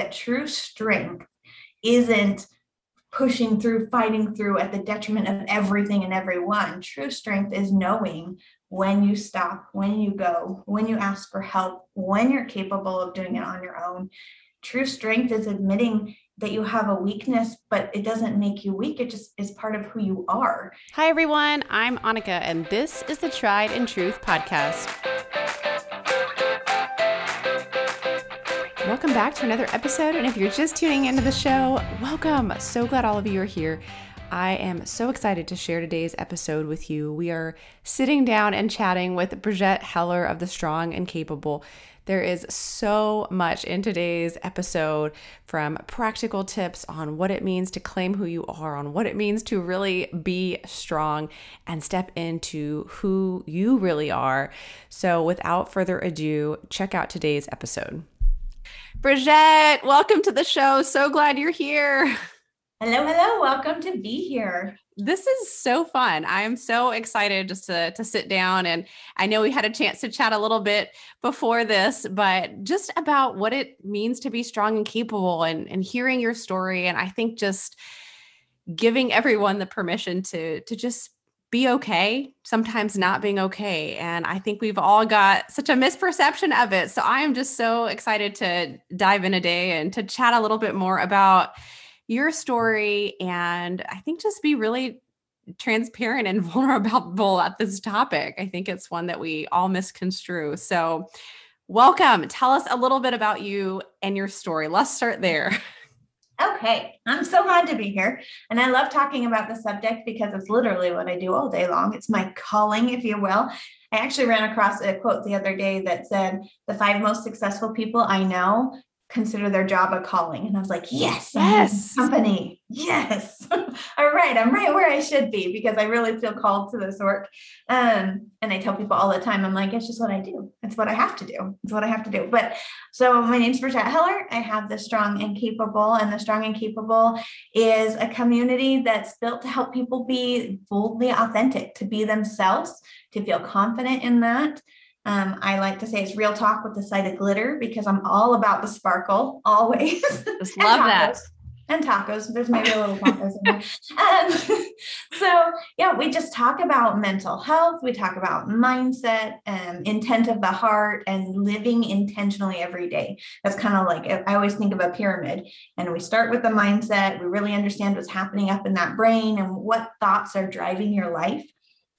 that true strength isn't pushing through, fighting through at the detriment of everything and everyone. True strength is knowing when you stop, when you go, when you ask for help, when you're capable of doing it on your own. True strength is admitting that you have a weakness, but it doesn't make you weak. It just is part of who you are. Hi, everyone. I'm Annika, and this is the Tried and Truth Podcast. Welcome back to another episode. And if you're just tuning into the show, welcome. So glad all of you are here. I am so excited to share today's episode with you. We are sitting down and chatting with Bridgette Heller of The Strong and Capable. There is so much in today's episode from practical tips on what it means to claim who you are, on what it means to really be strong and step into who you really are. So, without further ado, check out today's episode. Bridgette, welcome to the show. So glad you're here. Hello, hello. Welcome to be here. This is so fun. I am so excited just to, to sit down. And I know we had a chance to chat a little bit before this, but just about what it means to be strong and capable and, and hearing your story. And I think just giving everyone the permission to, to just be okay, sometimes not being okay. And I think we've all got such a misperception of it. So I am just so excited to dive in a day and to chat a little bit more about your story and I think just be really transparent and vulnerable at this topic. I think it's one that we all misconstrue. So, welcome. Tell us a little bit about you and your story. Let's start there. Okay, I'm so glad to be here. And I love talking about the subject because it's literally what I do all day long. It's my calling, if you will. I actually ran across a quote the other day that said, The five most successful people I know consider their job a calling. And I was like, yes, yes, company. Yes. all right. I'm right where I should be because I really feel called to this work. Um, and I tell people all the time, I'm like, it's just what I do. It's what I have to do. It's what I have to do. But so my name's Bridgette Heller. I have the Strong and Capable, and the Strong and Capable is a community that's built to help people be boldly authentic, to be themselves, to feel confident in that. Um, I like to say it's real talk with the side of glitter because I'm all about the sparkle always. Just love that. And tacos. There's maybe a little tacos in there. Um, so yeah, we just talk about mental health. We talk about mindset and intent of the heart and living intentionally every day. That's kind of like I always think of a pyramid. And we start with the mindset. We really understand what's happening up in that brain and what thoughts are driving your life.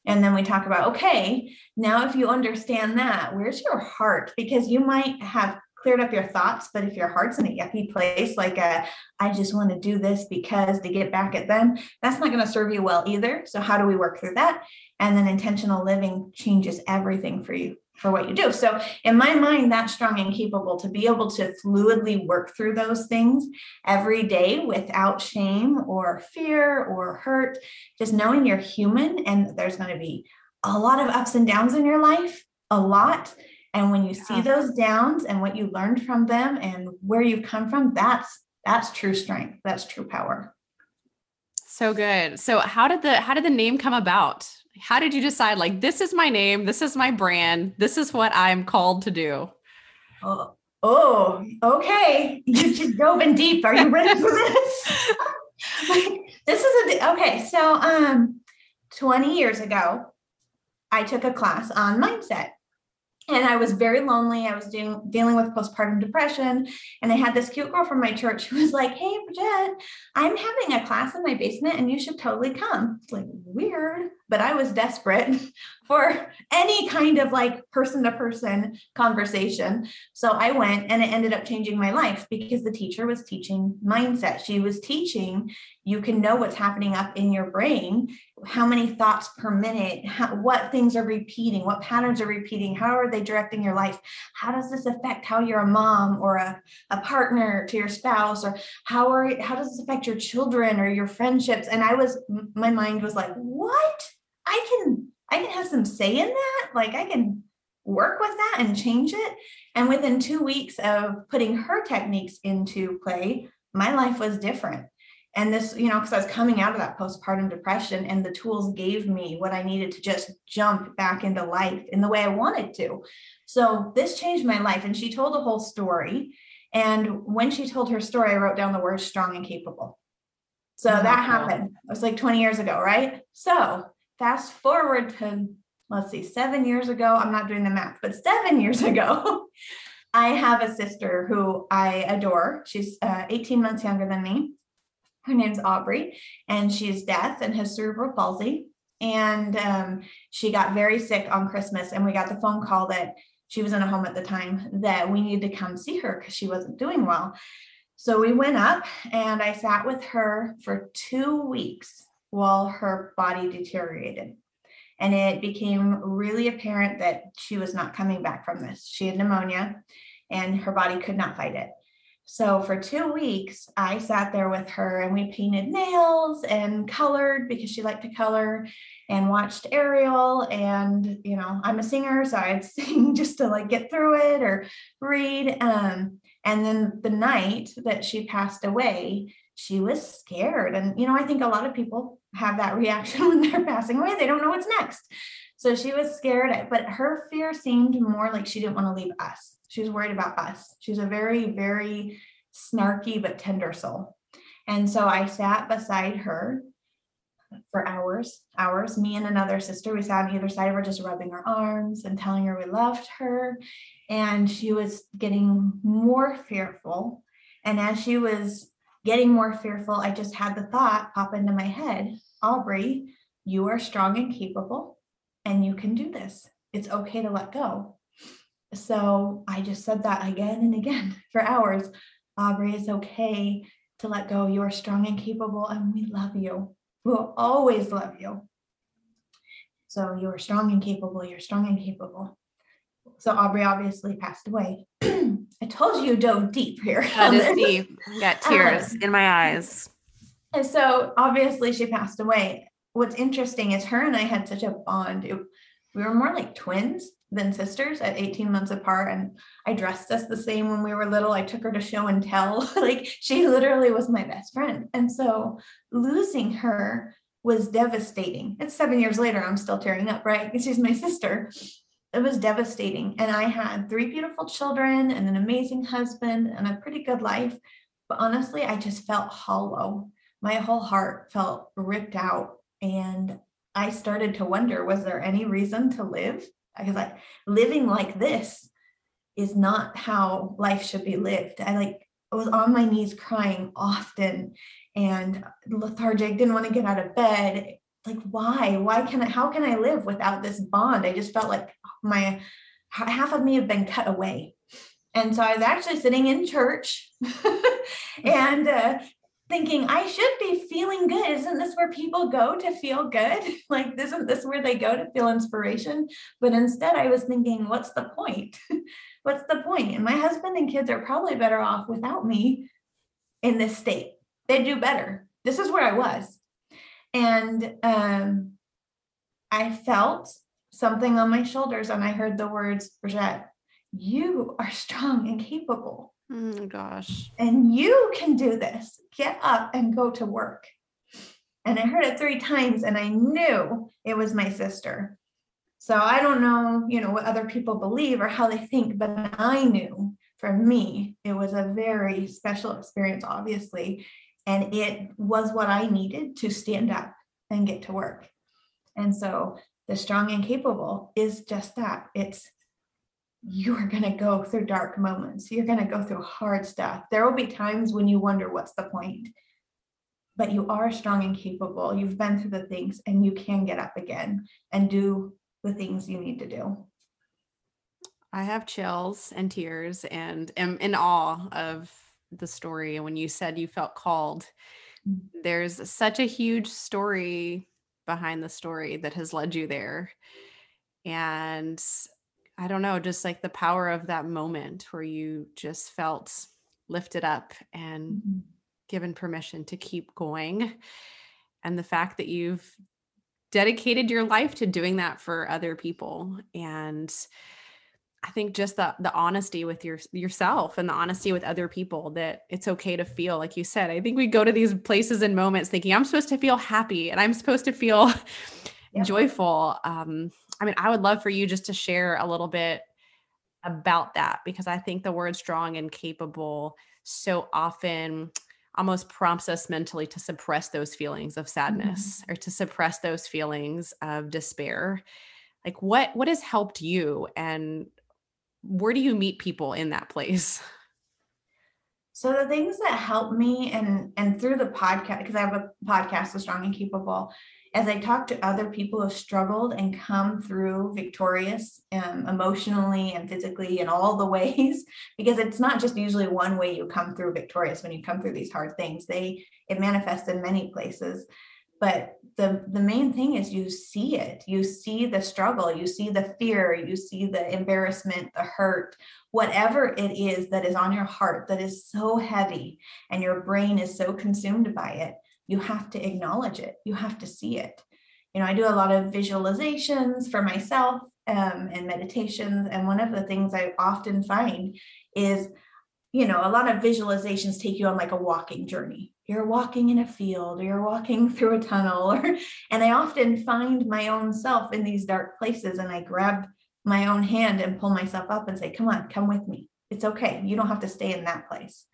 And then we talk about, okay, now if you understand that, where's your heart? Because you might have cleared up your thoughts, but if your heart's in a yucky place, like a, I just want to do this because to get back at them, that's not going to serve you well either. So how do we work through that? And then intentional living changes everything for you for what you do. So in my mind, that's strong and capable to be able to fluidly work through those things every day without shame or fear or hurt, just knowing you're human and there's going to be a lot of ups and downs in your life, a lot. And when you yeah. see those downs and what you learned from them and where you've come from, that's that's true strength. That's true power. So good. So how did the how did the name come about? How did you decide like this is my name, this is my brand, this is what I'm called to do? Oh, oh okay. You just dove in deep. Are you ready for this? this is a okay. So um 20 years ago, I took a class on mindset and I was very lonely. I was doing, dealing with postpartum depression. And I had this cute girl from my church who was like, Hey, Bridget, I'm having a class in my basement and you should totally come. It's like weird, but I was desperate for any kind of like person to person conversation. So I went and it ended up changing my life because the teacher was teaching mindset. She was teaching you can know what's happening up in your brain. How many thoughts per minute? How, what things are repeating? What patterns are repeating? How are they directing your life? How does this affect how you're a mom or a, a partner to your spouse? Or how are how does this affect your children or your friendships? And i was my mind was like what? I can i can have some say in that. Like i can work with that and change it. And within two weeks of putting her techniques into play my life was different. And this you know because i was coming out of that postpartum depression and the tools gave me what i needed to just jump back into life in the way i wanted to. So this changed my life. And she told the whole story. And when she told her story, I wrote down the words strong and capable. So that happened. It was like 20 years ago, right? So fast forward to, let's see, seven years ago. I'm not doing the math, but seven years ago, I have a sister who I adore. She's uh, 18 months younger than me. Her name's Aubrey, and she's deaf and has cerebral palsy. And um, she got very sick on Christmas, and we got the phone call that she was in a home at the time that we needed to come see her because she wasn't doing well. So we went up and I sat with her for two weeks while her body deteriorated. And it became really apparent that she was not coming back from this. She had pneumonia and her body could not fight it. So for two weeks, I sat there with her and we painted nails and colored because she liked to color and watched Ariel. And, you know, I'm a singer, so I'd sing just to like get through it or read. Um, and then the night that she passed away, she was scared. And, you know, I think a lot of people have that reaction when they're passing away. They don't know what's next. So she was scared, but her fear seemed more like she didn't want to leave us. She was worried about us. She's a very, very snarky but tender soul. And so I sat beside her for hours, hours, me and another sister. We sat on either side of her, just rubbing her arms and telling her we loved her. And she was getting more fearful. And as she was getting more fearful, I just had the thought pop into my head Aubrey, you are strong and capable, and you can do this. It's okay to let go. So I just said that again and again for hours. Aubrey, it's okay to let go. You are strong and capable, and we love you. We'll always love you. So you are strong and capable. You're strong and capable. So Aubrey obviously passed away. I told you dove deep here. That is deep. Got tears um, in my eyes. And so obviously she passed away. What's interesting is her and I had such a bond. It- we were more like twins than sisters at 18 months apart. And I dressed us the same when we were little. I took her to show and tell. like she literally was my best friend. And so losing her was devastating. It's seven years later. I'm still tearing up, right? She's my sister. It was devastating. And I had three beautiful children and an amazing husband and a pretty good life. But honestly, I just felt hollow. My whole heart felt ripped out. And i started to wonder was there any reason to live? Because like living like this is not how life should be lived. I like I was on my knees crying often. And lethargic didn't want to get out of bed like why why can i how can i live without this bond i just felt like my half of me had been cut away and so i was actually sitting in church and uh, thinking I should be feeling good. Isn't this where people go to feel good? Like, isn't this where they go to feel inspiration? But instead, I was thinking, what's the point? what's the point? And my husband and kids are probably better off without me in this state. They do better. This is where I was. And um, I felt something on my shoulders, and I heard the words, Bridget, you are strong and capable Oh my gosh. and you can do this. Get up and go to work. And I heard it three times and I knew it was my sister. So I don't know, you know, what other people believe or how they think, but I knew for me, it was a very special experience, obviously. And it was what I needed to stand up and get to work. And so the strong and capable is just that it's you are going to go through dark moments. You're going to go through hard stuff. There will be times when you wonder what's the point. But you are strong and capable. You've been through the things and you can get up again and do the things you need to do. I have chills and tears and am in awe of the story. And when you said you felt called, Mm. there's such a huge story behind the story that has led you there. And I don't know, just like the power of that moment where you just felt lifted up and given permission to keep going. And the fact that you've dedicated your life to doing that for other people. And I think just the the honesty with your yourself and the honesty with other people that it's okay to feel like you said. I think we go to these places and moments thinking I'm supposed to feel happy and I'm supposed to feel Yep. joyful. Um, I mean, I would love for you just to share a little bit about that because I think the word strong and capable so often almost prompts us mentally to suppress those feelings of sadness mm-hmm. or to suppress those feelings of despair like what what has helped you and where do you meet people in that place so the things that help me and and through the podcast because i have a podcast the strong and capable as I talk to other people who have struggled and come through victorious um, emotionally and physically in all the ways, because it's not just usually one way you come through victorious when you come through these hard things. They it manifests in many places. But the, the main thing is you see it. You see the struggle, you see the fear, you see the embarrassment, the hurt, whatever it is that is on your heart that is so heavy and your brain is so consumed by it you have to acknowledge it. You have to see it. You know i do a lot of visualizations for myself um, and meditations. And one of the things i often find is you know a lot of visualizations take you on like a walking journey you're walking in a field or you're walking through a tunnel or and i often find my own self in these dark places and i grab my own hand and pull myself up and say come on come with me it's okay you don't have to stay in that place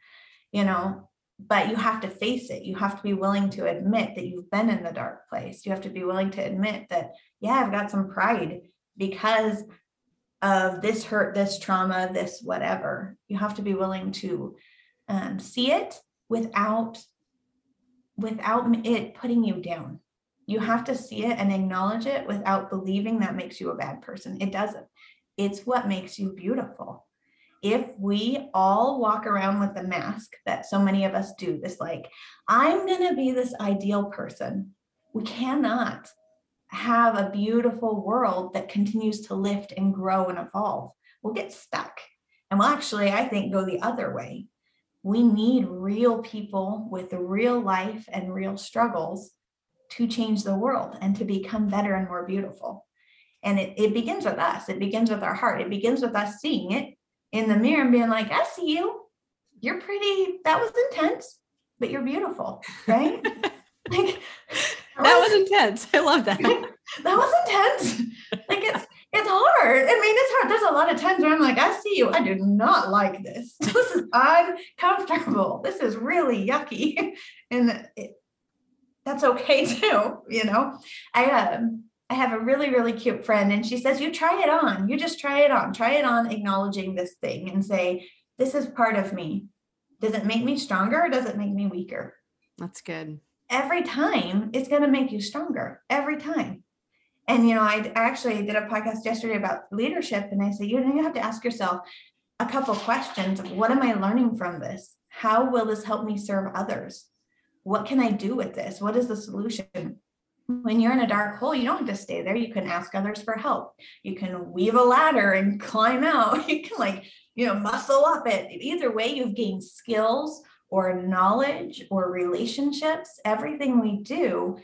you know but you have to face it. You have to be willing to admit that you've been in the dark place. You have to be willing to admit that, yeah, I've got some pride because of this hurt, this trauma, this whatever. You have to be willing to um, see it without without it putting you down. You have to see it and acknowledge it without believing that makes you a bad person. It doesn't. It's what makes you beautiful if we all walk around with the mask that so many of us do, this like, I'm going to be this ideal person, we cannot have a beautiful world that continues to lift and grow and evolve. We'll get stuck. And we'll actually, I think, go the other way. We need real people with real life and real struggles to change the world and to become better and more beautiful. And it, it begins with us, it begins with our heart, it begins with us seeing it in the mirror and being like, I see you. You're pretty. That was intense, but you're beautiful, right? like that was, intense. I love that. that was intense. Like it's it's hard. I mean, it's hard. There's a lot of times where I'm like, I see you. I do not like this. This is uncomfortable. This is really yucky. And it, that's okay too, you know. I um I have a really, really cute friend, and she says, You try it on. You just try it on. Try it on, acknowledging this thing and say, This is part of me. Does it make me stronger or does it make me weaker? That's good. Every time it's going to make you stronger. Every time. And, you know, I actually did a podcast yesterday about leadership, and I said, You know, you have to ask yourself a couple questions. What am I learning from this? How will this help me serve others? What can I do with this? What is the solution? when you're in a dark hole, you don't have to stay there. You can ask others for help. You can weave a ladder and climb out. You can like, you know, muscle up it. Either way, you've gained skills or knowledge or relationships. Everything we do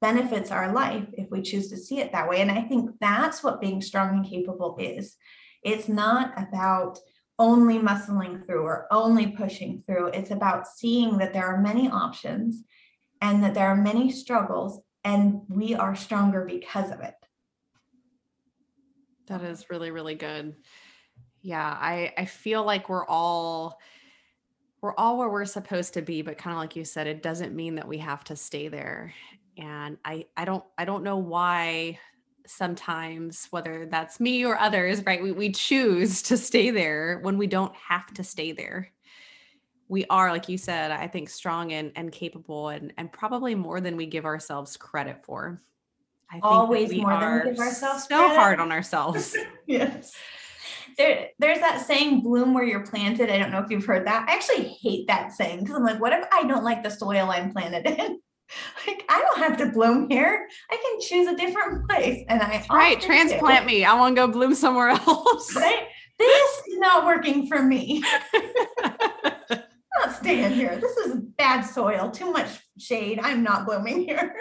benefits our life if we choose to see it that way. And I think that's what being strong and capable is. It's not about only muscling through or only pushing through. It's about seeing that there are many options and that there are many struggles and we are stronger because of it. That is really, really good. Yeah, I I feel like we're all we're all where we're supposed to be, but kind of like you said, it doesn't mean that we have to stay there. And I I don't I don't know why sometimes whether that's me or others, right? We we choose to stay there when we don't have to stay there we are like you said i think strong and, and capable and, and probably more than we give ourselves credit for i think always more than we give ourselves so credit. hard on ourselves yes there, there's that saying bloom where you're planted i don't know if you've heard that i actually hate that saying because i'm like what if i don't like the soil i'm planted in like i don't have to bloom here i can choose a different place and i right transplant do. me i want to go bloom somewhere else right this is not working for me not staying here. This is bad soil, too much shade. I'm not blooming here.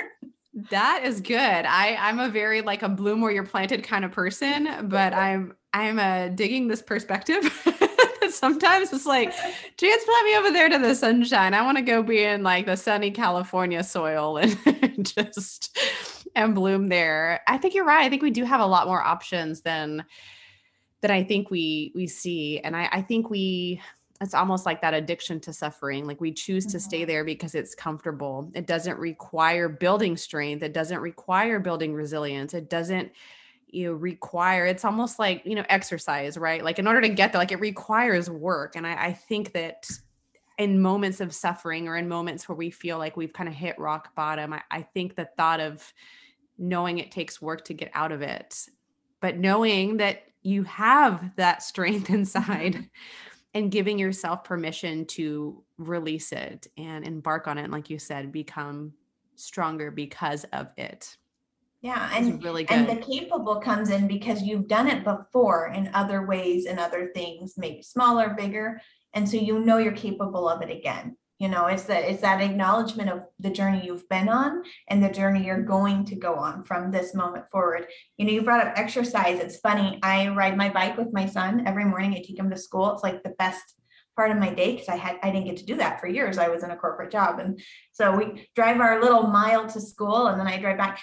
That is good. I I'm a very like a bloom where you're planted kind of person, but I'm I'm uh, digging this perspective. Sometimes it's like transplant me over there to the sunshine. I want to go be in like the sunny California soil and just and bloom there. I think you're right. I think we do have a lot more options than than I think we we see, and I, I think we it's almost like that addiction to suffering. Like we choose to stay Mhm. there because it's comfortable. It doesn't require building strength. It doesn't require building resilience. It doesn't you know require it's almost like you know exercise right? Like in order to get there like it requires work. And I, I think that in moments of suffering or in moments where we feel like we've kind of hit rock bottom I, I think the thought of knowing it takes work to get out of it but knowing that you have that strength inside mm-hmm. and giving yourself permission to release it and embark on it and like you said become stronger because of it Yeah. And really good and the capable comes in because you've done it before in other ways and other things, maybe smaller, bigger. And so you know you're capable of it again. You know, it's that it's that acknowledgement of the journey you've been on and the journey you're going to go on from this moment forward. You know, you brought up exercise. It's funny. I ride my bike with my son every morning. I take him to school. It's like the best part of my day because I had I didn't get to do that for years. I was in a corporate job. And so we drive our little mile to school and then I drive back.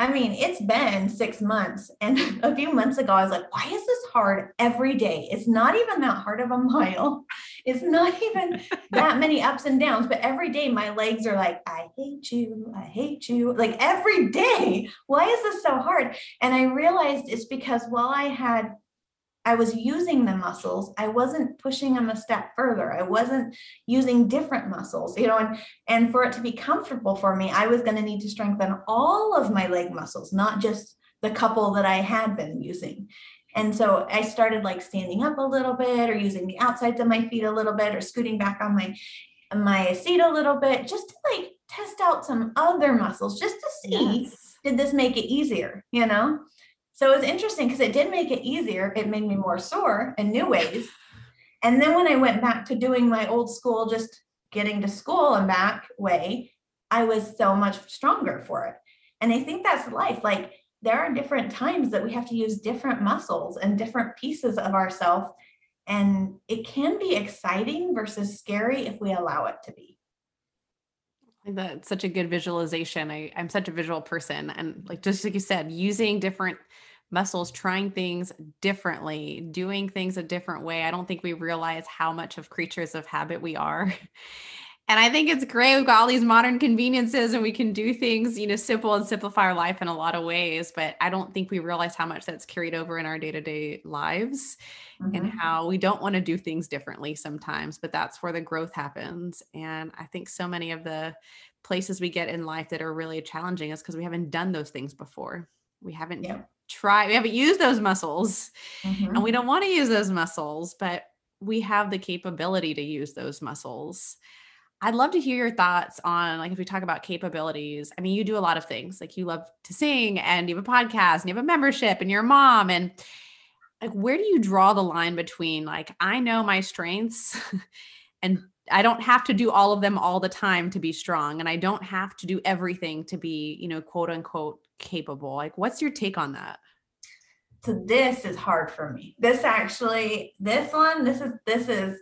I mean, it's been six months. And a few months ago, I was like, why is this hard every day? It's not even that hard of a mile. It's not even that many ups and downs. But every day, my legs are like, I hate you. I hate you. Like every day. Why is this so hard? And I realized it's because while I had I was using the muscles. I wasn't pushing them a step further. I wasn't using different muscles, you know, and and for it to be comfortable for me, I was going to need to strengthen all of my leg muscles, not just the couple that I had been using. And so I started like standing up a little bit or using the outsides of my feet a little bit or scooting back on my my seat a little bit just to like test out some other muscles just to see Yes. did this make it easier, you know? So it was interesting because it did make it easier. It made me more sore in new ways. And then when I went back to doing my old school, just getting to school and back way, I was so much stronger for it. And I think that's life. Like there are different times that we have to use different muscles and different pieces of ourselves. And it can be exciting versus scary if we allow it to be. That's such a good visualization. I, I'm such a visual person. And like just like you said, using different muscles, trying things differently, doing things a different way. I don't think we realize how much of creatures of habit we are. And I think it's great. We've got all these modern conveniences and we can do things, you know, simple and simplify our life in a lot of ways. But I don't think we realize how much that's carried over in our day to day lives and Mhm. how we don't want to do things differently sometimes, but that's where the growth happens. And I think so many of the places we get in life that are really challenging is because we haven't done those things before. We haven't Yeah. Tried, we haven't used those muscles Mhm. and we don't want to use those muscles, but we have the capability to use those muscles. I'd love to hear your thoughts on like if we talk about capabilities. I mean, you do a lot of things. Like you love to sing and you have a podcast and you have a membership and you're a mom and like where do you draw the line between like I know my strengths and I don't have to do all of them all the time to be strong and I don't have to do everything to be, you know, quote unquote capable. Like what's your take on that? so this is hard for me. This actually, this one, this is this is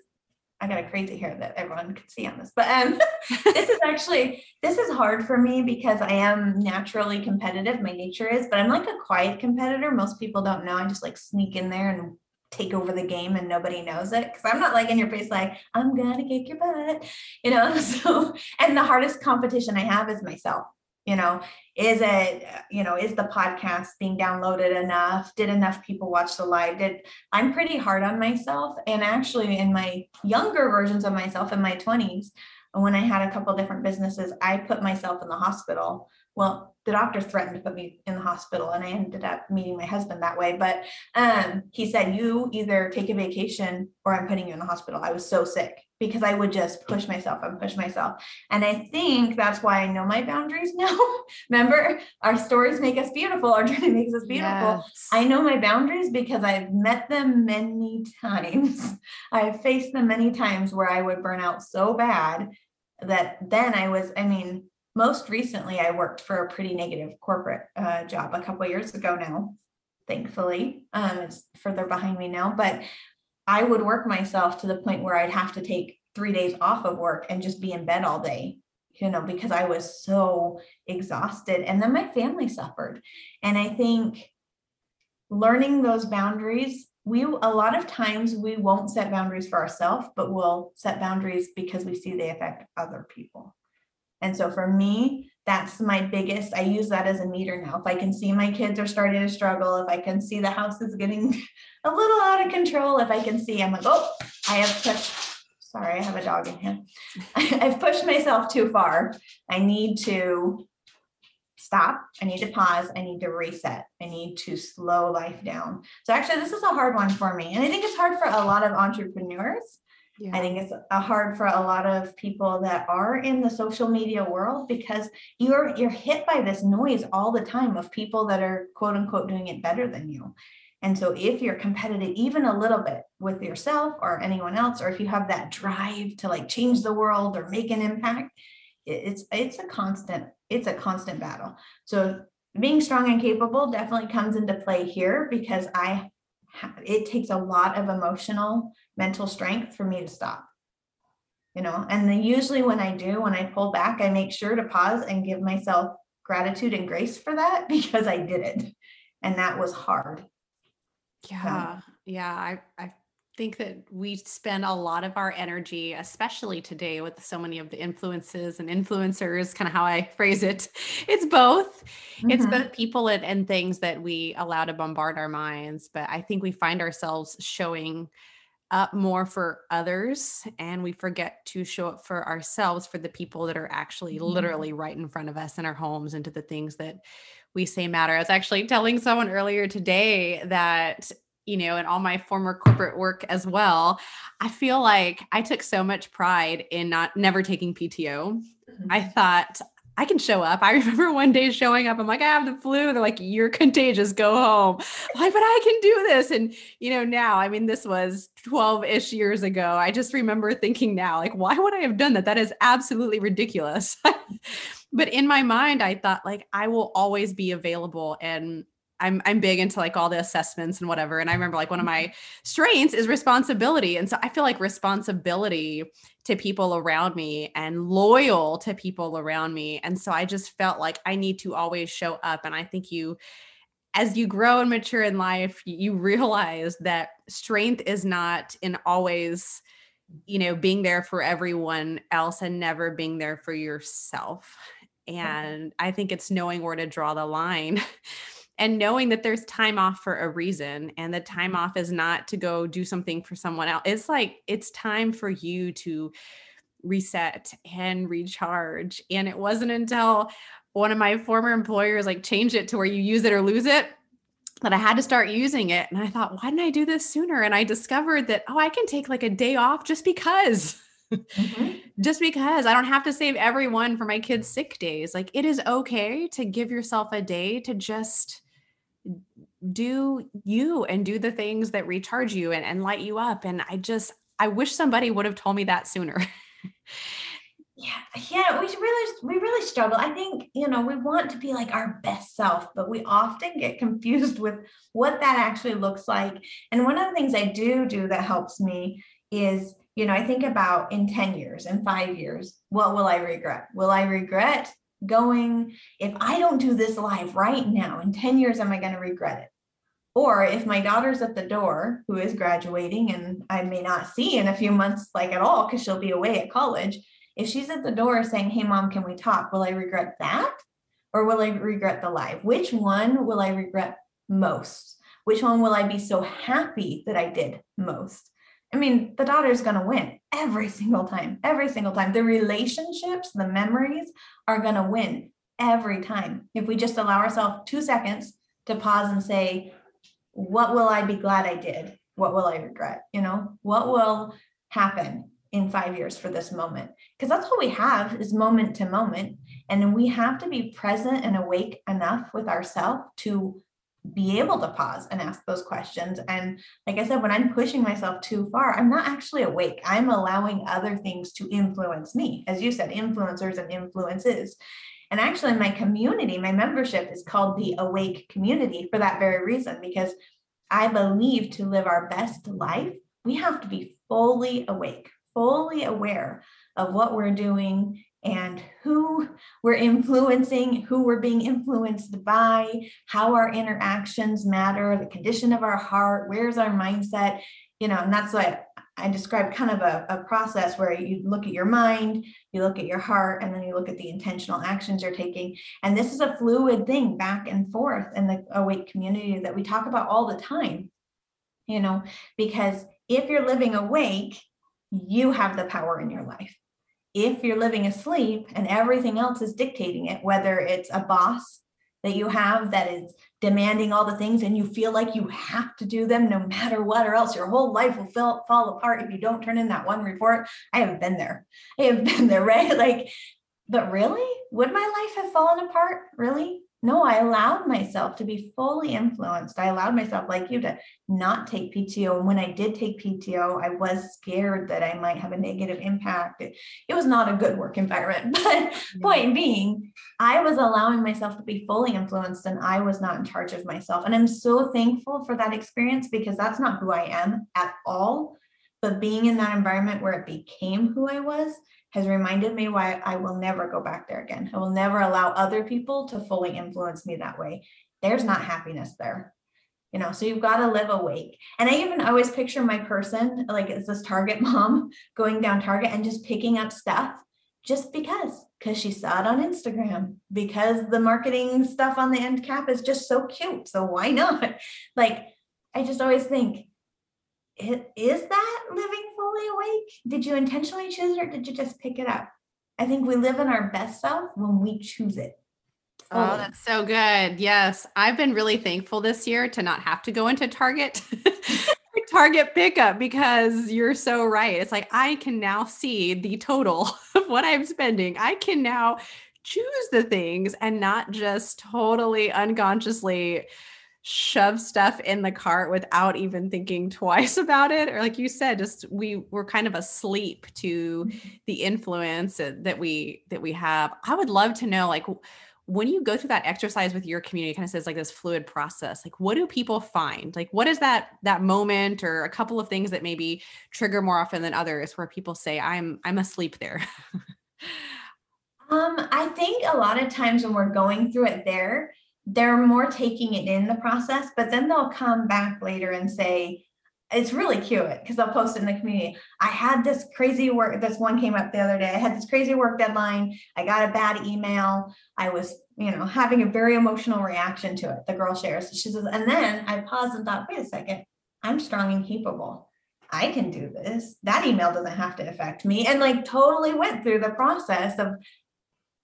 I got a crazy hair that everyone could see on this, but um this is actually this is hard for me because I am naturally competitive. My nature is, but I'm like a quiet competitor. Most people don't know. I just like sneak in there and take over the game and nobody knows it because I'm not like in your face like I'm gonna kick your butt, you know. So and the hardest competition I have is myself. You know, is it you know is the podcast being downloaded enough? Did enough people watch the live? Did I'm pretty hard on myself, and actually in my younger versions of myself in my 20s when I had a couple different businesses, I put myself in the hospital. Well, the doctor threatened to put me in the hospital, and I ended up meeting my husband that way. But um, he said, "You either take a vacation or I'm putting you in the hospital." I was so sick because I would just push myself and push myself, and I think that's why I know my boundaries now. Remember, our stories make us beautiful. Our journey makes us beautiful. Yes. I know my boundaries because I've met them many times. I've faced them many times where I would burn out so bad that then I was, I mean, most recently I worked for a pretty negative corporate uh, job a couple years ago now. Thankfully, um, it's further behind me now, but I would work myself to the point where I'd have to take three days off of work and just be in bed all day, you know, because I was so exhausted. And then my family suffered. And I think learning those boundaries we a lot of times we won't set boundaries for ourselves, but we'll set boundaries because we see they affect other people. And so for me, that's my biggest. I use that as a meter now. If I can see my kids are starting to struggle, if I can see the house is getting a little out of control, if I can see, I'm like, oh, I have pushed. Sorry, I have a dog in here. I've pushed myself too far. I need to stop. I need to pause. I need to reset. I need to slow life down. So actually, this is a hard one for me. And I think it's hard for a lot of entrepreneurs. Yeah. I think it's a hard for a lot of people that are in the social media world because you're you're hit by this noise all the time of people that are quote unquote doing it better than you. And so if you're competitive even a little bit with yourself or anyone else or if you have that drive to like change the world or make an impact, it's it's a constant it's a constant battle. So being strong and capable definitely comes into play here because I it takes a lot of emotional mental strength for me to stop. You know, and then usually when I do, when I pull back, I make sure to pause and give myself gratitude and grace for that because I did it. And that was hard. Yeah. So. Yeah. I, I think that we spend a lot of our energy, especially today with so many of the influences and influencers, kind of how I phrase it. It's both. Mm-hmm. It's both people and, and things that we allow to bombard our minds. But I think we find ourselves showing up more for others and we forget to show up for ourselves for the people that are actually mm-hmm. literally right in front of us in our homes and to the things that we say matter. I was actually telling someone earlier today that you know, in all my former corporate work as well, I feel like I took so much pride in not never taking PTO. Mm-hmm. I thought I can show up. I remember one day showing up. I'm like, I have the flu. They're like, you're contagious. Go home. I'm like, but I can do this. And you know, now, I mean, this was 12 ish years ago. I just remember thinking now, like, why would I have done that? That is absolutely ridiculous. but in my mind, I thought like I will always be available and I'm I'm big into like all the assessments and whatever. And I remember like one of my mm-hmm. strengths is responsibility. And so I feel like responsibility to people around me and loyal to people around me. And so I just felt like I need to always show up. And I think you as you grow and mature in life, you realize that strength is not in always, you know, being there for everyone else and never being there for yourself. And I think it's knowing where to draw the line and knowing that there's time off for a reason and the time off is not to go do something for someone else it's like it's time for you to reset and recharge and it wasn't until one of my former employers like changed it to where you use it or lose it that I had to start using it. And I thought, why didn't I do this sooner? And I discovered that, oh, I can take like a day off just because. Mm-hmm. just because I don't have to save everyone for my kids' sick days. Like it is okay to give yourself a day to just do you and do the things that recharge you and, and light you up. And I just, I wish somebody would have told me that sooner. yeah, yeah, we really, we really struggle. I think, you know, we want to be like our best self, but we often get confused with what that actually looks like. And one of the things I do do that helps me is, you know, I think about in 10 years and five years, what will I regret? Will I regret going, if I don't do this live right now, in 10 years, am I going to regret it? Or if my daughter's at the door who is graduating and I may not see in a few months, like at all, because she'll be away at college, if she's at the door saying, Hey, mom, can we talk? Will I regret that? Or will I regret the live? Which one will I regret most? Which one will I be so happy that I did most? I mean, the daughter's going to win every single time, every single time. The relationships, the memories are going to win every time. If we just allow ourselves two seconds to pause and say, what will I be glad I did? What will I regret? You know, what will happen in five years for this moment? Because that's all we have is moment to moment. And we have to be present and awake enough with ourselves to be able to pause and ask those questions. And like I said, when I'm pushing myself too far, I'm not actually awake. I'm allowing other things to influence me. As you said, influencers and influences. And actually, my community, my membership is called the Awake Community for that very reason, because I believe to live our best life, we have to be fully awake, fully aware of what we're doing and who we're influencing, who we're being influenced by, how our interactions matter, the condition of our heart, where's our mindset, you know, and that's what I described kind of a, a process where you look at your mind, you look at your heart, and then you look at the intentional actions you're taking. And this is a fluid thing back and forth in the awake community that we talk about all the time, you know, because if you're living awake, you have the power in your life. If you're living asleep and everything else is dictating it, whether it's a boss that you have that is demanding all the things and you feel like you have to do them no matter what or else your whole life will fall, fall apart if you don't turn in that one report i have been there. I have been there right? Like but really? Would my life have fallen apart? Really no, I allowed myself to be fully influenced. I allowed myself, like you, to not take PTO. And when I did take PTO, I was scared that I might have a negative impact. It, it was not a good work environment. But point being, I was allowing myself to be fully influenced and I was not in charge of myself. And I'm so thankful for that experience because that's not who I am at all. But being in that environment where it became who I was has reminded me why I will never go back there again. I will never allow other people to fully influence me that way. There's not happiness there. You know, so you've got to live awake. And I even always picture my person like it's this Target mom going down Target and just picking up stuff just because, because she saw it on Instagram, because the marketing stuff on the end cap is just so cute. So why not? Like, I just always think, is that living fully awake? Did you intentionally choose it or did you just pick it up? I think we live in our best self when we choose it. Oh, fully. Oh, that's so good. Yes. I've been really thankful this year to not have to go into Target. Target pickup because you're so right. It's like I can now see the total of what I'm spending. I can now choose the things and not just totally unconsciously shove stuff in the cart without even thinking twice about it. Or like you said just we were kind of asleep to mm-hmm. the influence that we that we have. I would love to know like when you go through that exercise with your community kind of says like this fluid process like what do people find? Like what is that that moment or a couple of things that maybe trigger more often than others where people say i'm i'm asleep there um i think a lot of times when we're going through it there they're more taking it in the process, but then they'll come back later and say, it's really cute because they'll post it in the community. I had this crazy work. This one came up the other day. I had this crazy work deadline. I got a bad email. I was, you know, having a very emotional reaction to it. The girl shares. She says, and then I paused and thought, wait a second, I'm strong and capable. I can do this. That email doesn't have to affect me. And like totally went through the process of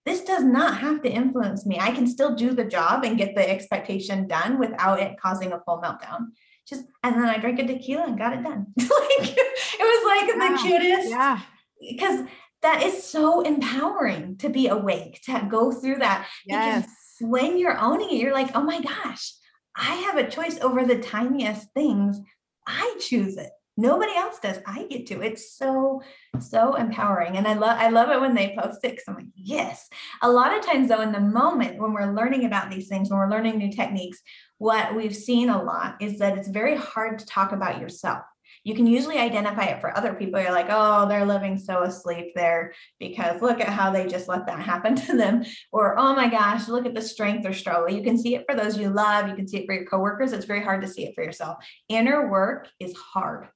this does not have to influence me. I can still do the job and get the expectation done without it causing a full meltdown. Just and then I drank a tequila and got it done. like it was like wow. the cutest. Yeah. Because that is so empowering to be awake, to go through that. Yes. Because when you're owning it, you're like, oh my gosh, I have a choice over the tiniest things. I choose it nobody else does i get to it's so so empowering and i love i love it when they post it because i'm like yes a lot of times though in the moment when we're learning about these things when we're learning new techniques what we've seen a lot is that it's very hard to talk about yourself you can usually identify it for other people. You're like, oh, they're living so asleep there because look at how they just let that happen to them. Or, oh my gosh, look at the strength or struggle. You can see it for those you love. You can see it for your coworkers. It's very hard to see it for yourself. Inner work is hard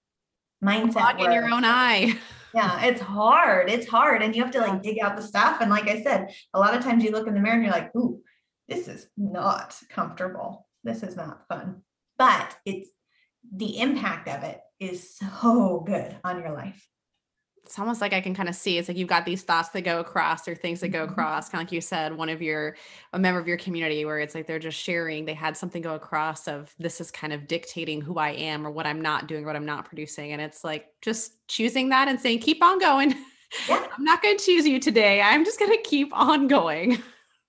mindset in your own eye. Yeah, it's hard. It's hard. And you have to like dig out the stuff. And like I said, a lot of times you look in the mirror and you're like, ooh, this is not comfortable. This is not fun. But it's the impact of it is so good on your life it's almost like I can kind of see it's like you've got these thoughts that go across or things that go mm-hmm. across, kind of like you said, one of your a member of your community where it's like they're just sharing, they had something go across of this is kind of dictating who I am or what I'm not doing, or what I'm not producing. And it's like just choosing that and saying, keep on going. Yeah. I'm not going to choose you today. I'm just going to keep on going.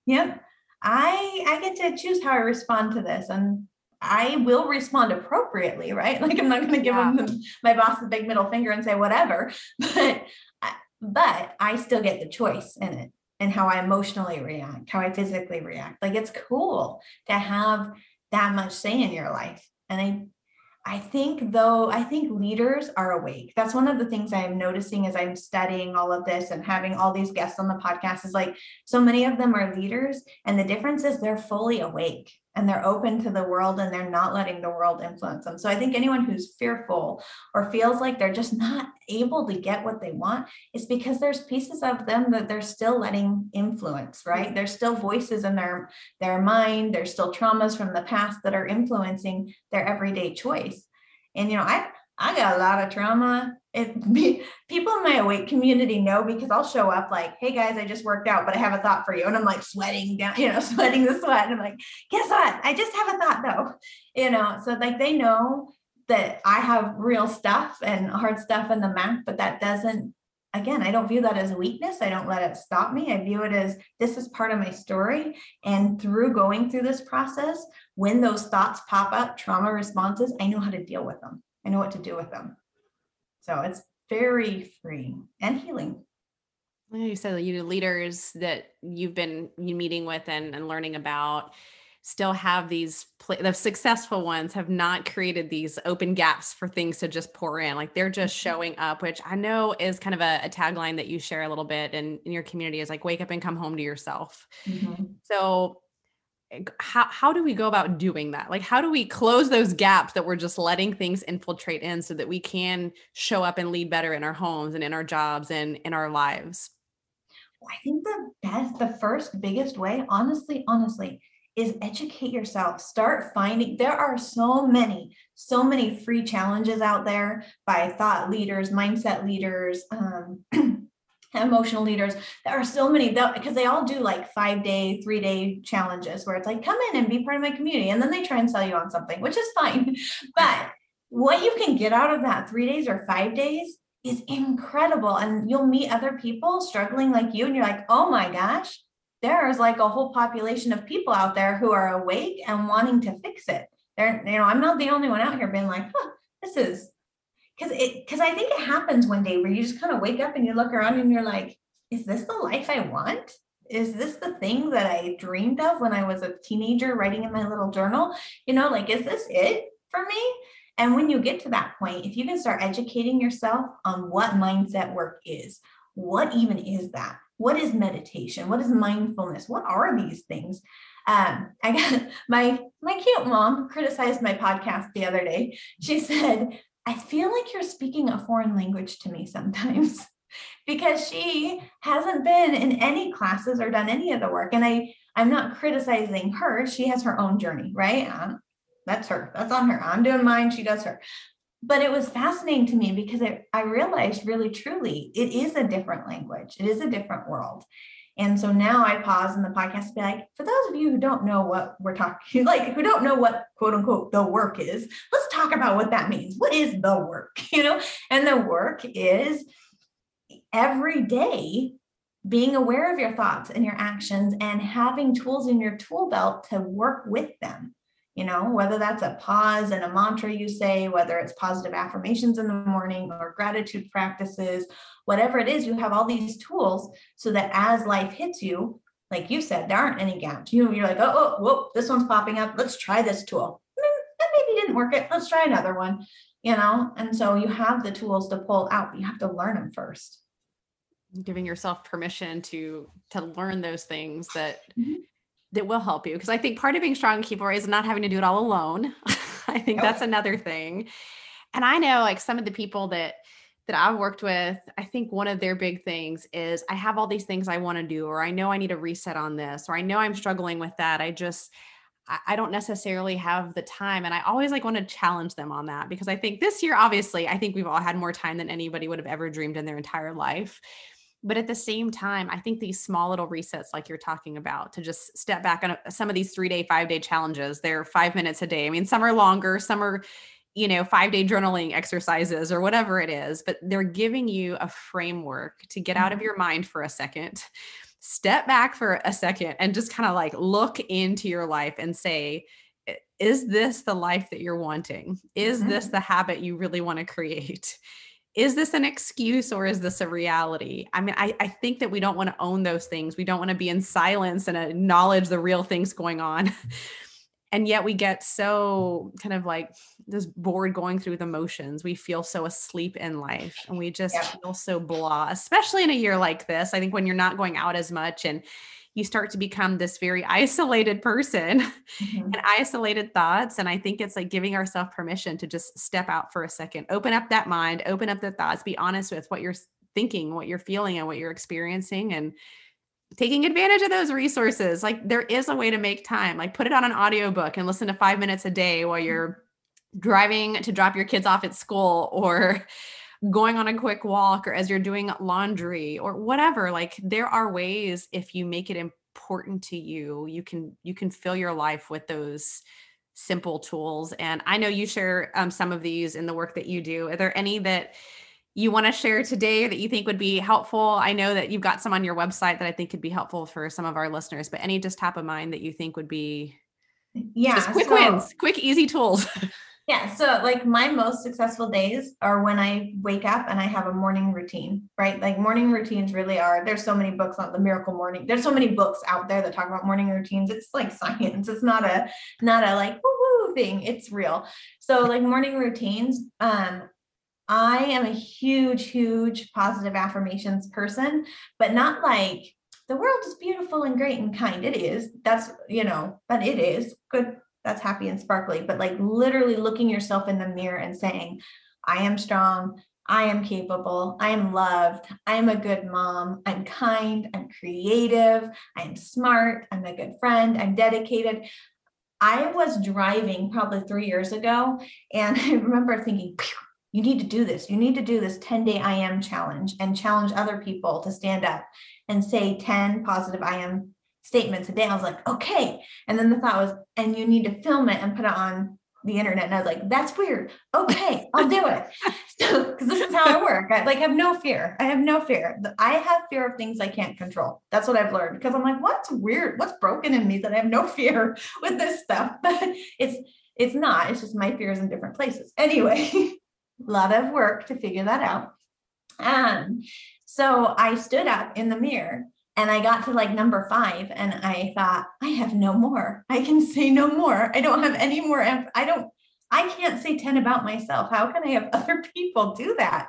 Yep. I I get to choose how I respond to this. And I will respond appropriately, right? Like I'm not going to give yeah. them my boss the big middle finger and say whatever, but but I still get the choice in it and how I emotionally react, how I physically react. Like it's cool to have that much say in your life. And I I think though, I think leaders are awake. That's one of the things I'm noticing as I'm studying all of this and having all these guests on the podcast is like so many of them are leaders. And the difference is they're fully awake and they're open to the world and they're not letting the world influence them. So I think anyone who's fearful or feels like they're just not able to get what they want is because there's pieces of them that they're still letting influence, right? There's still voices in their their mind, there's still traumas from the past that are influencing their everyday choice. And you know, I I got a lot of trauma. If people in my awake community know because I'll show up like, hey guys, I just worked out, but I have a thought for you. And I'm like sweating down, you know, sweating the sweat. And I'm like, guess what? I just have a thought though. You know, so like they know that I have real stuff and hard stuff in the map, but that doesn't again, I don't view that as a weakness. I don't let it stop me. I view it as this is part of my story. And through going through this process, when those thoughts pop up, trauma responses, I know how to deal with them. I know what to do with them. So it's very freeing and healing. You said that you leaders that you've been meeting with and, and learning about still have these the successful ones have not created these open gaps for things to just pour in like they're just mm-hmm. showing up which i know is kind of a, a tagline that you share a little bit in, in your community is like wake up and come home to yourself mm-hmm. so how, how do we go about doing that? Like, how do we close those gaps that we're just letting things infiltrate in so that we can show up and lead better in our homes and in our jobs and in our lives? I think the best, the first biggest way, honestly, honestly, is educate yourself. Start finding, there are so many, so many free challenges out there by thought leaders, mindset leaders, um, emotional leaders. There are so many because they all do like five day three day challenges where it's like come in and be part of my community and then they try and sell you on something which is fine. But what you can get out of that three days or five days is incredible and you'll meet other people struggling like you and you're like oh my gosh there's like a whole population of people out there who are awake and wanting to fix it. They're you know i'm not the only one out here being like huh, this is because it because I think it happens one day where you just kind of wake up and you look around and you're like, is this the life I want? Is this the thing that I dreamed of when I was a teenager writing in my little journal? You know, like, is this it for me? And when you get to that point, if you can start educating yourself on what mindset work is, what even is that? What is meditation? What is mindfulness? What are these things? Um, I got my my cute mom criticized my podcast the other day. She said, I feel like you're speaking a foreign language to me sometimes because she hasn't been in any classes or done any of the work. And I, I'm not criticizing her. She has her own journey, right? Um, that's her. That's on her. I'm doing mine. She does her. But it was fascinating to me because it, I realized really truly it is a different language. It is a different world. And so now I pause in the podcast to be like, for those of you who don't know what we're talking, like who don't know what quote unquote the work is, let's talk about what that means. What is the work? You know, and the work is every day being aware of your thoughts and your actions and having tools in your tool belt to work with them you know, whether that's a pause and a mantra you say, whether it's positive affirmations in the morning or gratitude practices, whatever it is, you have all these tools so that as life hits you, like you said, there aren't any gaps. You, know, you're like, oh, oh, whoa, this one's popping up. Let's try this tool. That maybe didn't work it. Let's try another one, you know? And so you have the tools to pull out, but you have to learn them first. Giving yourself permission to to learn those things that mm-hmm that will help you because I think part of being strong keeper is not having to do it all alone. I think that's another thing. And I know like some of the people that that I've worked with, I think one of their big things is I have all these things I want to do, or I know I need a reset on this, or I know I'm struggling with that. I just I don't necessarily have the time. And I always like want to challenge them on that because I think this year, obviously, I think we've all had more time than anybody would have ever dreamed in their entire life. But at the same time, I think these small little resets, like you're talking about, to just step back on some of these three day, five day challenges, they're five minutes a day. I mean, some are longer, some are, you know, five day journaling exercises or whatever it is, but they're giving you a framework to get out of mm-hmm. your mind for a second, step back for a second, and just kind of like look into your life and say, is this the life that you're wanting? Is mm-hmm. this the habit you really want to create? Is this an excuse or is this a reality? I mean, I, I think that we don't want to own those things. We don't want to be in silence and acknowledge the real things going on. and yet we get so kind of like this bored going through the motions we feel so asleep in life and we just yeah. feel so blah especially in a year like this i think when you're not going out as much and you start to become this very isolated person mm-hmm. and isolated thoughts and i think it's like giving ourselves permission to just step out for a second open up that mind open up the thoughts be honest with what you're thinking what you're feeling and what you're experiencing and taking advantage of those resources like there is a way to make time like put it on an audiobook and listen to five minutes a day while you're driving to drop your kids off at school or going on a quick walk or as you're doing laundry or whatever like there are ways if you make it important to you you can you can fill your life with those simple tools and i know you share um, some of these in the work that you do are there any that you want to share today that you think would be helpful? I know that you've got some on your website that I think could be helpful for some of our listeners, but any just top of mind that you think would be yeah, just quick so, wins, quick, easy tools. yeah. So like my most successful days are when I wake up and I have a morning routine, right? Like morning routines really are. There's so many books on the miracle morning. There's so many books out there that talk about morning routines. It's like science. It's not a not a like woo thing. It's real. So like morning routines, um, I am a huge, huge positive affirmations person, but not like the world is beautiful and great and kind. It is. That's, you know, but it is good. That's happy and sparkly. But like literally looking yourself in the mirror and saying, I am strong. I am capable. I am loved. I am a good mom. I'm kind. I'm creative. I am smart. I'm a good friend. I'm dedicated. I was driving probably three years ago, and I remember thinking, you need to do this. You need to do this 10 day I am challenge and challenge other people to stand up and say 10 positive I am statements a day. I was like, okay. And then the thought was, and you need to film it and put it on the internet. And I was like, that's weird. Okay, I'll do it. So, because this is how I work. I like have no fear. I have no fear. I have fear of things I can't control. That's what I've learned. Because I'm like, what's weird? What's broken in me that I have no fear with this stuff? But it's it's not. It's just my fears in different places. Anyway. a lot of work to figure that out. Um, so I stood up in the mirror and I got to like number five and I thought, I have no more. I can say no more. I don't have any more. I don't, I can't say 10 about myself. How can I have other people do that?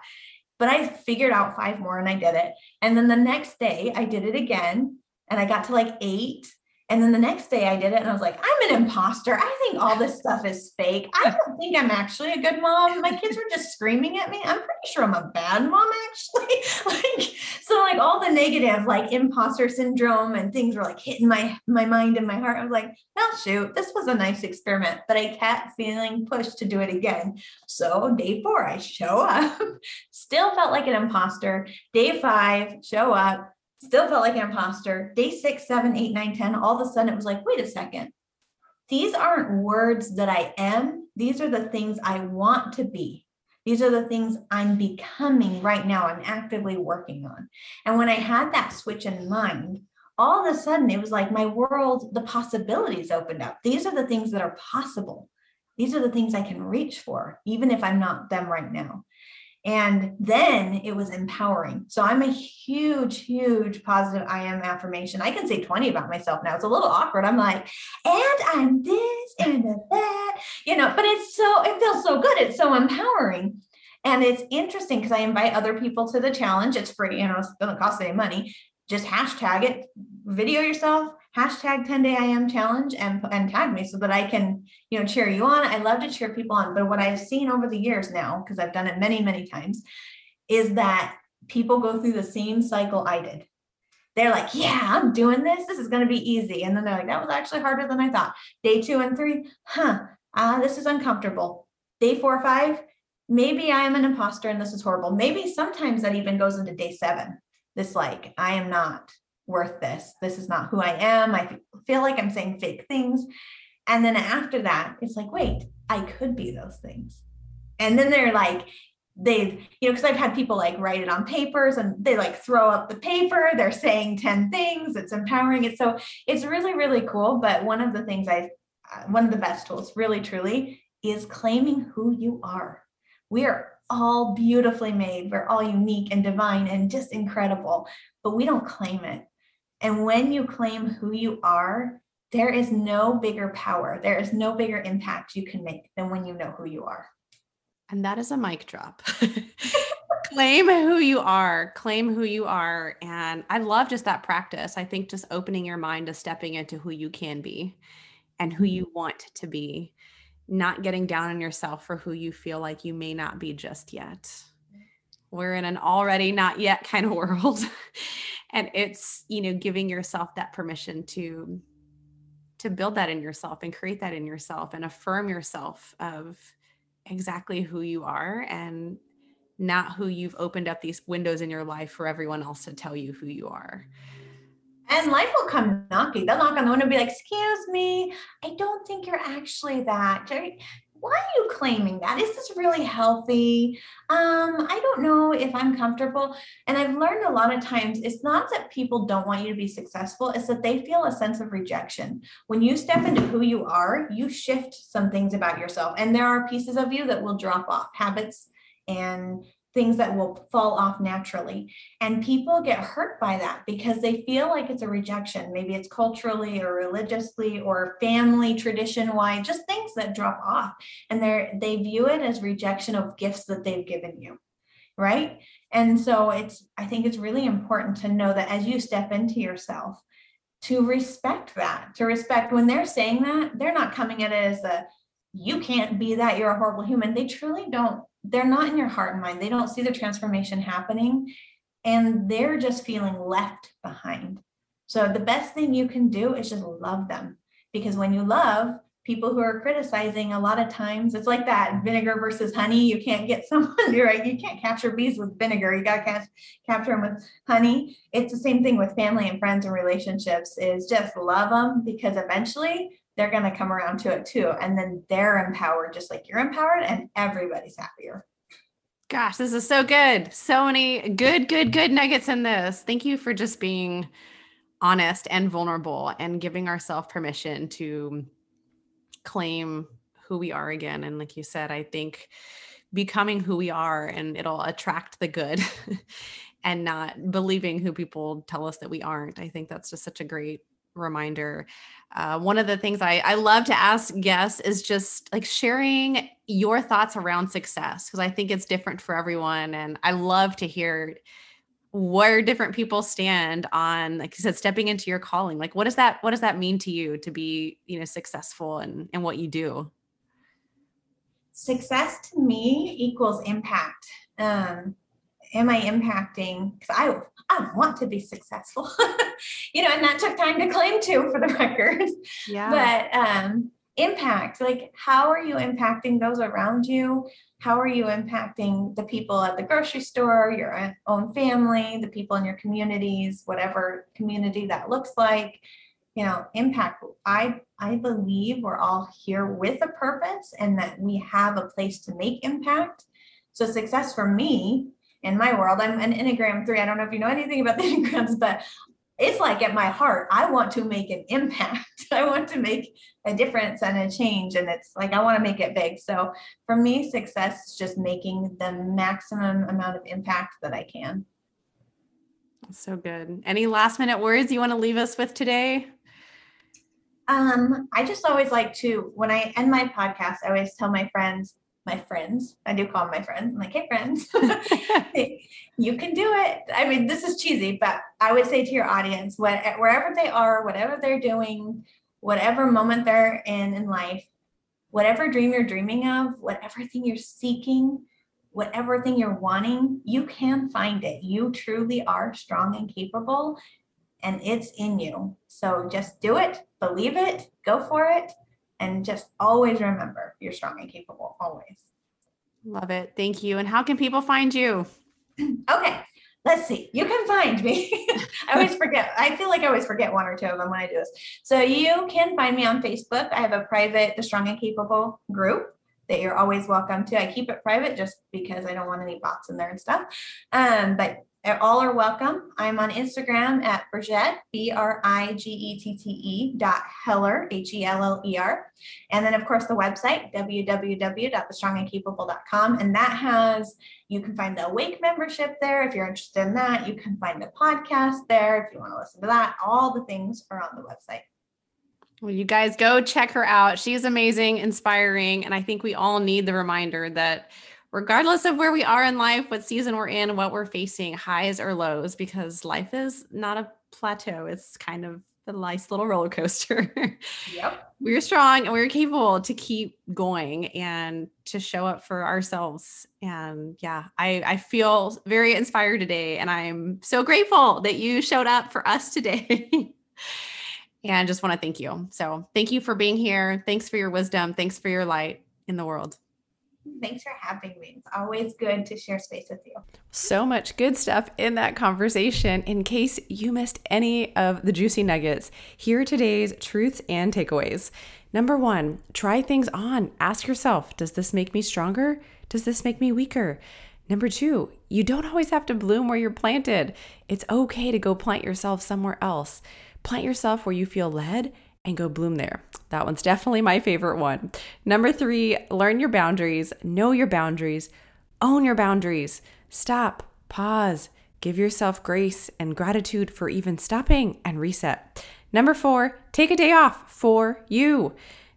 But I figured out five more and I did it. And then the next day I did it again and I got to like eight and then the next day I did it and I was like, I'm an imposter. I think all this stuff is fake. I don't think I'm actually a good mom. My kids were just screaming at me. I'm pretty sure I'm a bad mom, actually. like, so like all the negative, like imposter syndrome and things were like hitting my my mind and my heart. I was like, well, shoot, this was a nice experiment, but I kept feeling pushed to do it again. So day four, I show up, still felt like an imposter. Day five, show up still felt like an imposter. Day six, seven, eight, nine, 10, all of a sudden it was like, wait a second. These aren't words that I am. These are the things I want to be. These are the things I'm becoming right now. I'm actively working on. And when I had that switch in mind, all of a sudden it was like my world, the possibilities opened up. These are the things that are possible. These are the things I can reach for, even if I'm not them right now. And then it was empowering. So I'm a huge, huge positive I am affirmation. I can say 20 about myself now. It's a little awkward. I'm like, and I'm this and that, you know, but it's so, it feels so good. It's so empowering. And it's interesting because I invite other people to the challenge. It's free, you know, it doesn't cost any money. Just hashtag it, video yourself, hashtag 10 day I am challenge and, and tag me so that I can, you know, cheer you on. I love to cheer people on. But what I've seen over the years now, because I've done it many, many times, is that people go through the same cycle I did. They're like, yeah, I'm doing this. This is going to be easy. And then they're like, that was actually harder than I thought. Day two and three, huh, uh, this is uncomfortable. Day four or five, maybe I am an imposter and this is horrible. Maybe sometimes that even goes into day seven. This like, I am not worth this. This is not who I am. I feel like I'm saying fake things. And then after that, it's like, wait, I could be those things. And then they're like, they've, you know, because I've had people like write it on papers and they like throw up the paper. They're saying 10 things. It's empowering. It's so, it's really, really cool. But one of the things I, uh, one of the best tools, really, truly, is claiming who you are. We are all beautifully made. We're all unique and divine and just incredible, but we don't claim it. And when you claim who you are, there is no bigger power, there is no bigger impact you can make than when you know who you are. And that is a mic drop. claim who you are, claim who you are. And I love just that practice. I think just opening your mind to stepping into who you can be and who you want to be, not getting down on yourself for who you feel like you may not be just yet. We're in an already not yet kind of world. And it's, you know, giving yourself that permission to to build that in yourself and create that in yourself and affirm yourself of exactly who you are and not who you've opened up these windows in your life for everyone else to tell you who you are. And life will come knocking. They'll knock on the window and be like, Excuse me, I don't think you're actually that why are you claiming that? Is this really healthy? Um, I don't know if I'm comfortable. And I've learned a lot of times it's not that people don't want you to be successful, it's that they feel a sense of rejection. When you step into who you are, you shift some things about yourself. And there are pieces of you that will drop off, habits and things that will fall off naturally. And people get hurt by that because they feel like it's a rejection. Maybe it's culturally or religiously or family tradition wise, just things that drop off. And they're they view it as rejection of gifts that they've given you. Right. And so it's I think it's really important to know that as you step into yourself, to respect that, to respect when they're saying that, they're not coming at it as a you can't be that, you're a horrible human. They truly don't they're not in your heart and mind. They don't see the transformation happening and they're just feeling left behind. So the best thing you can do is just love them because when you love people who are criticizing, a lot of times it's like that vinegar versus honey. You can't get someone, right? You can't capture bees with vinegar. You got to catch, capture them with honey. It's the same thing with family and friends and relationships is just love them because eventually they're going to come around to it too. And then they're empowered just like you're empowered, and everybody's happier. Gosh, this is so good. So many good, good, good nuggets in this. Thank you for just being honest and vulnerable and giving ourselves permission to claim who we are again. And like you said, I think becoming who we are and it'll attract the good and not believing who people tell us that we aren't. I think that's just such a great reminder. Uh, one of the things I, I love to ask guests is just like sharing your thoughts around success because I think it's different for everyone. And I love to hear where different people stand on like you said stepping into your calling like what does that what does that mean to you to be you know successful and in what you do success to me equals impact um am i impacting because i I want to be successful, you know, and that took time to claim too for the record. Yeah. But um, impact, like how are you impacting those around you? How are you impacting the people at the grocery store, your own family, the people in your communities, whatever community that looks like? You know, impact. I I believe we're all here with a purpose and that we have a place to make impact. So success for me in my world. I'm an Enneagram three. I don't know if you know anything about the Enneagrams, but it's like at my heart, I want to make an impact. I want to make a difference and a change. And it's like, I want to make it big. So for me, success is just making the maximum amount of impact that I can. So good. Any last minute words you want to leave us with today? Um, I just always like to, when I end my podcast, I always tell my friends, my friends. I do call them my friends. I'm like, hey, friends, you can do it. I mean, this is cheesy, but I would say to your audience, what, wherever they are, whatever they're doing, whatever moment they're in in life, whatever dream you're dreaming of, whatever thing you're seeking, whatever thing you're wanting, you can find it. You truly are strong and capable, and it's in you. So just do it, believe it, go for it and just always remember you're strong and capable always. Love it. Thank you. And how can people find you? okay. Let's see. You can find me. I always forget. I feel like I always forget one or two of them when I do this. So you can find me on Facebook. I have a private The Strong and Capable group that you're always welcome to. I keep it private just because I don't want any bots in there and stuff. Um, but all are welcome. I'm on Instagram at Brigette, B R I G E T T E dot Heller, H E L L E R. And then, of course, the website, www.thestrongandcapable.com. And that has, you can find the Awake membership there if you're interested in that. You can find the podcast there if you want to listen to that. All the things are on the website. Well, you guys go check her out. She's amazing, inspiring. And I think we all need the reminder that regardless of where we are in life, what season we're in, what we're facing, highs or lows, because life is not a plateau. It's kind of the nice little roller coaster. Yep. we're strong and we're capable to keep going and to show up for ourselves. And yeah, I, I feel very inspired today. And I'm so grateful that you showed up for us today. and just want to thank you. So thank you for being here. Thanks for your wisdom. Thanks for your light in the world. Thanks for having me. It's always good to share space with you. So much good stuff in that conversation. In case you missed any of the juicy nuggets, here are today's truths and takeaways. Number one, try things on. Ask yourself Does this make me stronger? Does this make me weaker? Number two, you don't always have to bloom where you're planted. It's okay to go plant yourself somewhere else. Plant yourself where you feel led and go bloom there. That one's definitely my favorite one. Number three, learn your boundaries, know your boundaries, own your boundaries. Stop, pause, give yourself grace and gratitude for even stopping and reset. Number four, take a day off for you.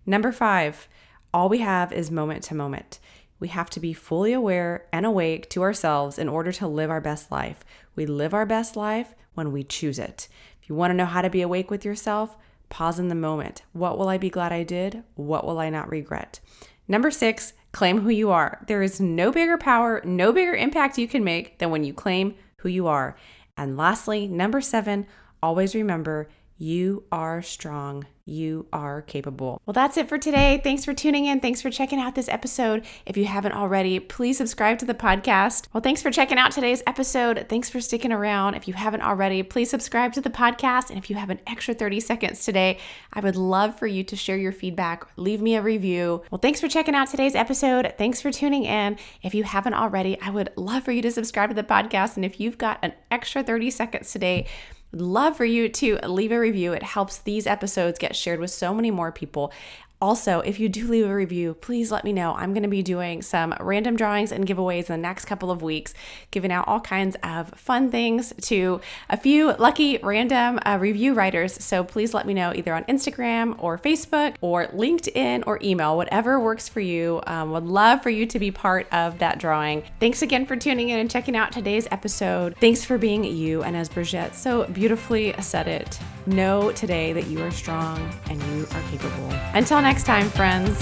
Number five, all we have is moment to moment. We have to be fully aware and awake to ourselves in order to live our best life. We live our best life when we choose it. If you want to know how to be awake with yourself, Pause in the moment. What will I be glad I did? What will I not regret? Number six, claim who you are. There is no bigger power, no bigger impact you can make than when you claim who you are. And lastly, number seven, always remember you are strong. You are capable. Well, that's it for today. Thanks for tuning in. Thanks for checking out this episode. If you haven't already, please subscribe to the podcast. Well, thanks for checking out today's episode. Thanks for sticking around. If you haven't already, please subscribe to the podcast. And if you have an extra 30 seconds today, I would love for you to share your feedback, leave me a review. Well, thanks for checking out today's episode. Thanks for tuning in. If you haven't already, I would love for you to subscribe to the podcast. And if you've got an extra 30 seconds today, love for you to leave a review. It helps these episodes get shared with so many more people. Also, if you do leave a review, please let me know. I'm going to be doing some random drawings and giveaways in the next couple of weeks, giving out all kinds of fun things to a few lucky random uh, review writers. So please let me know either on Instagram or Facebook or LinkedIn or email, whatever works for you. Um, would love for you to be part of that drawing. Thanks again for tuning in and checking out today's episode. Thanks for being you. And as Brigette so beautifully said it, know today that you are strong and you are capable. Until next time, friends.